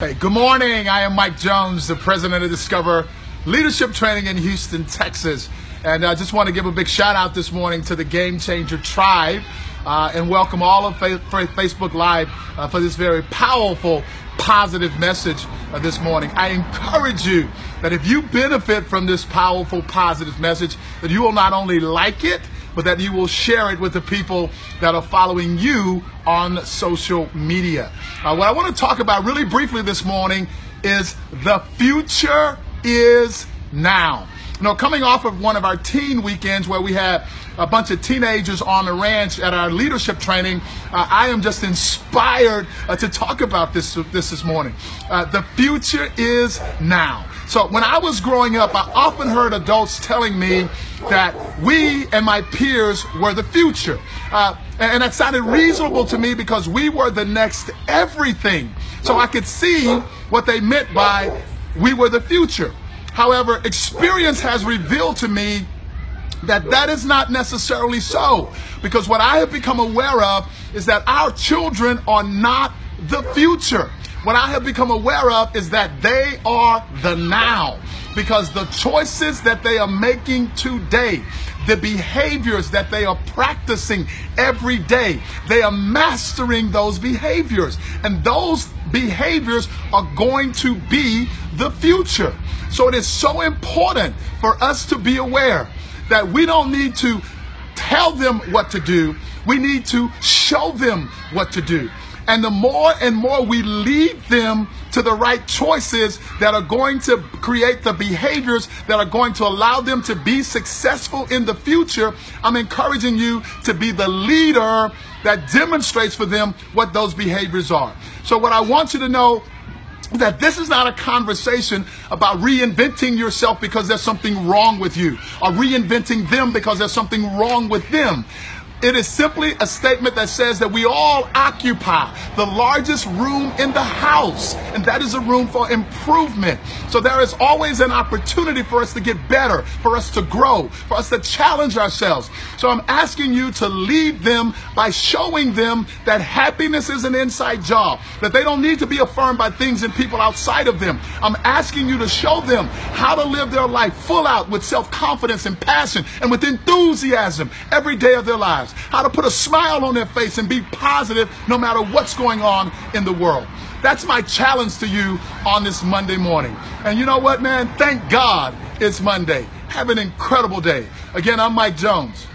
Hey, good morning. I am Mike Jones, the president of Discover Leadership Training in Houston, Texas. And I just want to give a big shout out this morning to the Game Changer Tribe uh, and welcome all of fa- Facebook Live uh, for this very powerful, positive message uh, this morning. I encourage you that if you benefit from this powerful, positive message, that you will not only like it, but that you will share it with the people that are following you on social media. Uh, what I want to talk about really briefly this morning is the future is now. You know, coming off of one of our teen weekends where we had a bunch of teenagers on the ranch at our leadership training, uh, I am just inspired uh, to talk about this this, this morning. Uh, the future is now. So when I was growing up, I often heard adults telling me that we and my peers were the future. Uh, and that sounded reasonable to me because we were the next everything. So I could see what they meant by we were the future. However, experience has revealed to me that that is not necessarily so. Because what I have become aware of is that our children are not the future. What I have become aware of is that they are the now because the choices that they are making today, the behaviors that they are practicing every day, they are mastering those behaviors. And those behaviors are going to be the future. So it is so important for us to be aware that we don't need to tell them what to do, we need to show them what to do. And the more and more we lead them to the right choices that are going to create the behaviors that are going to allow them to be successful in the future, I'm encouraging you to be the leader that demonstrates for them what those behaviors are. So, what I want you to know is that this is not a conversation about reinventing yourself because there's something wrong with you or reinventing them because there's something wrong with them. It is simply a statement that says that we all occupy the largest room in the house, and that is a room for improvement. So there is always an opportunity for us to get better, for us to grow, for us to challenge ourselves. So I'm asking you to lead them by showing them that happiness is an inside job, that they don't need to be affirmed by things and people outside of them. I'm asking you to show them how to live their life full out with self confidence and passion and with enthusiasm every day of their lives lives, how to put a smile on their face and be positive no matter what's going on in the world. That's my challenge to you on this Monday morning. And you know what, man? Thank God it's Monday. Have an incredible day. Again, I'm Mike Jones.